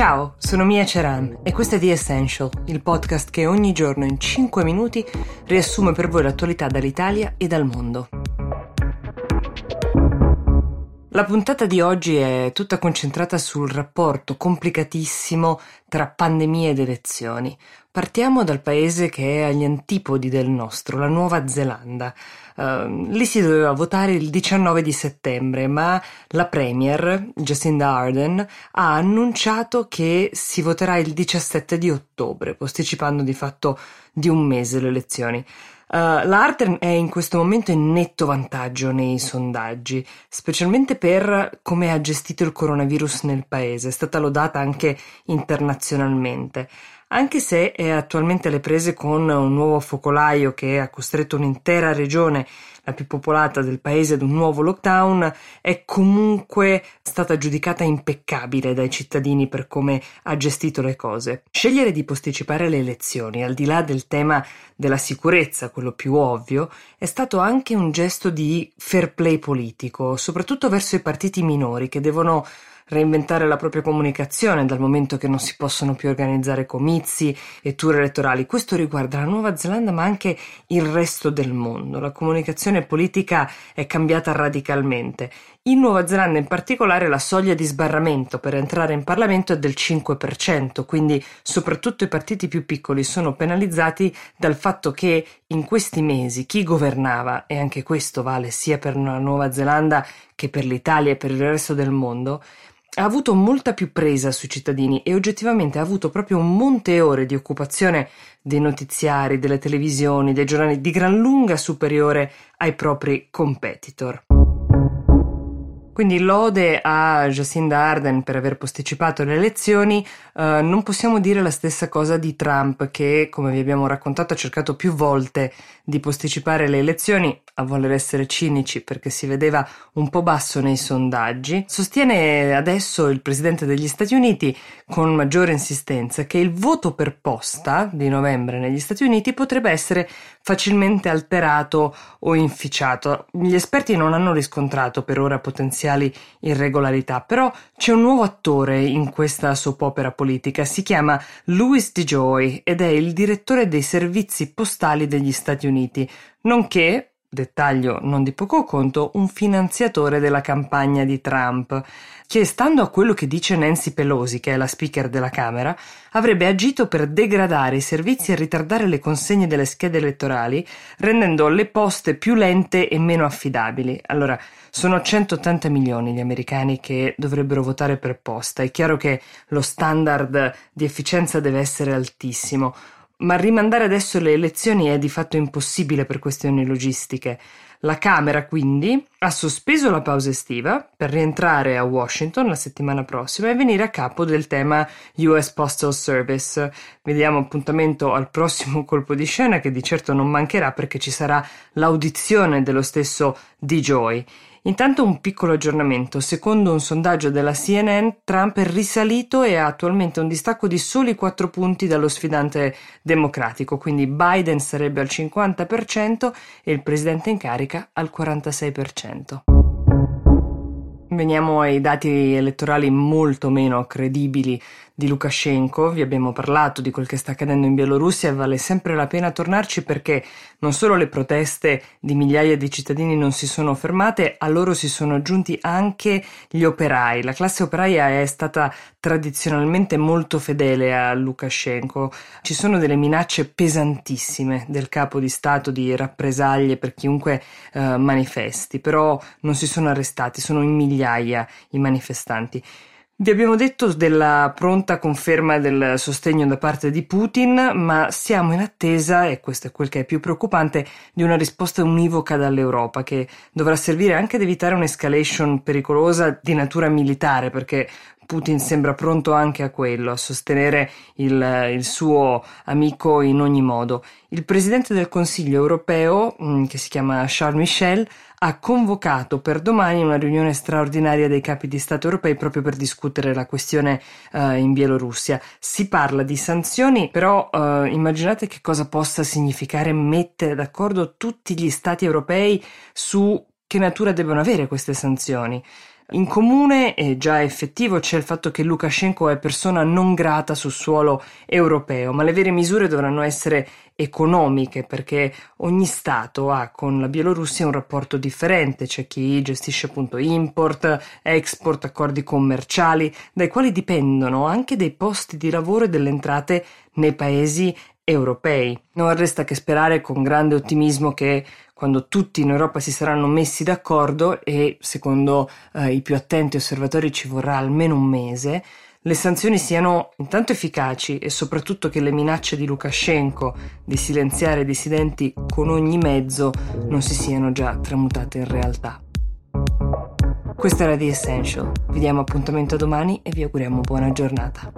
Ciao, sono Mia Ceran e questo è The Essential, il podcast che ogni giorno in 5 minuti riassume per voi l'attualità dall'Italia e dal mondo. La puntata di oggi è tutta concentrata sul rapporto complicatissimo tra pandemia ed elezioni. Partiamo dal paese che è agli antipodi del nostro, la Nuova Zelanda. Uh, lì si doveva votare il 19 di settembre, ma la Premier, Jacinda Ardern, ha annunciato che si voterà il 17 di ottobre, posticipando di fatto di un mese le elezioni. Uh, la Ardern è in questo momento in netto vantaggio nei sondaggi, specialmente per come ha gestito il coronavirus nel paese, è stata lodata anche internazionalmente anche se è attualmente alle prese con un nuovo focolaio che ha costretto un'intera regione, la più popolata del paese, ad un nuovo lockdown, è comunque stata giudicata impeccabile dai cittadini per come ha gestito le cose. Scegliere di posticipare le elezioni, al di là del tema della sicurezza, quello più ovvio, è stato anche un gesto di fair play politico, soprattutto verso i partiti minori che devono reinventare la propria comunicazione dal momento che non si possono più organizzare comizi e tour elettorali. Questo riguarda la Nuova Zelanda ma anche il resto del mondo. La comunicazione politica è cambiata radicalmente. In Nuova Zelanda in particolare la soglia di sbarramento per entrare in Parlamento è del 5%, quindi soprattutto i partiti più piccoli sono penalizzati dal fatto che in questi mesi chi governava, e anche questo vale sia per la Nuova Zelanda che per l'Italia e per il resto del mondo, ha avuto molta più presa sui cittadini e oggettivamente ha avuto proprio un monte ore di occupazione dei notiziari, delle televisioni, dei giornali di gran lunga superiore ai propri competitor. Quindi lode a Jacinda Arden per aver posticipato le elezioni, uh, non possiamo dire la stessa cosa di Trump che, come vi abbiamo raccontato, ha cercato più volte di posticipare le elezioni, a voler essere cinici perché si vedeva un po' basso nei sondaggi. Sostiene adesso il presidente degli Stati Uniti con maggiore insistenza che il voto per posta di novembre negli Stati Uniti potrebbe essere facilmente alterato o inficiato. Gli esperti non hanno riscontrato per ora potenziali potenziali irregolarità, però c'è un nuovo attore in questa soap opera politica, si chiama Louis DeJoy ed è il direttore dei servizi postali degli Stati Uniti, nonché dettaglio non di poco conto, un finanziatore della campagna di Trump, che stando a quello che dice Nancy Pelosi, che è la speaker della Camera, avrebbe agito per degradare i servizi e ritardare le consegne delle schede elettorali, rendendo le poste più lente e meno affidabili. Allora, sono 180 milioni gli americani che dovrebbero votare per posta. È chiaro che lo standard di efficienza deve essere altissimo ma rimandare adesso le elezioni è di fatto impossibile per questioni logistiche. La Camera quindi ha sospeso la pausa estiva per rientrare a Washington la settimana prossima e venire a capo del tema US Postal Service. Vediamo appuntamento al prossimo colpo di scena che di certo non mancherà perché ci sarà l'audizione dello stesso DJoy. Intanto un piccolo aggiornamento. Secondo un sondaggio della CNN, Trump è risalito e ha attualmente un distacco di soli 4 punti dallo sfidante democratico, quindi Biden sarebbe al 50% e il presidente in carica al 46%. Veniamo ai dati elettorali molto meno credibili di Lukashenko, vi abbiamo parlato di quel che sta accadendo in Bielorussia e vale sempre la pena tornarci perché non solo le proteste di migliaia di cittadini non si sono fermate, a loro si sono aggiunti anche gli operai. La classe operaia è stata tradizionalmente molto fedele a Lukashenko. Ci sono delle minacce pesantissime del capo di Stato di rappresaglie per chiunque eh, manifesti, però non si sono arrestati, sono in migliaia i manifestanti. Vi abbiamo detto della pronta conferma del sostegno da parte di Putin, ma siamo in attesa, e questo è quel che è più preoccupante, di una risposta univoca dall'Europa, che dovrà servire anche ad evitare un'escalation pericolosa di natura militare, perché Putin sembra pronto anche a quello, a sostenere il, il, suo amico in ogni modo. Il presidente del Consiglio europeo, mm, che si chiama Charles Michel, ha convocato per domani una riunione straordinaria dei capi di Stato europei proprio per discutere la questione uh, in Bielorussia. Si parla di sanzioni, però uh, immaginate che cosa possa significare mettere d'accordo tutti gli Stati europei su che natura devono avere queste sanzioni. In comune e già effettivo c'è il fatto che Lukashenko è persona non grata sul suolo europeo, ma le vere misure dovranno essere economiche perché ogni Stato ha con la Bielorussia un rapporto differente, c'è chi gestisce appunto import, export, accordi commerciali, dai quali dipendono anche dei posti di lavoro e delle entrate nei paesi europei. Non resta che sperare con grande ottimismo che quando tutti in Europa si saranno messi d'accordo e secondo eh, i più attenti osservatori ci vorrà almeno un mese, le sanzioni siano intanto efficaci e soprattutto che le minacce di Lukashenko di silenziare i dissidenti con ogni mezzo non si siano già tramutate in realtà. Questo era The Essential, vi diamo appuntamento domani e vi auguriamo buona giornata.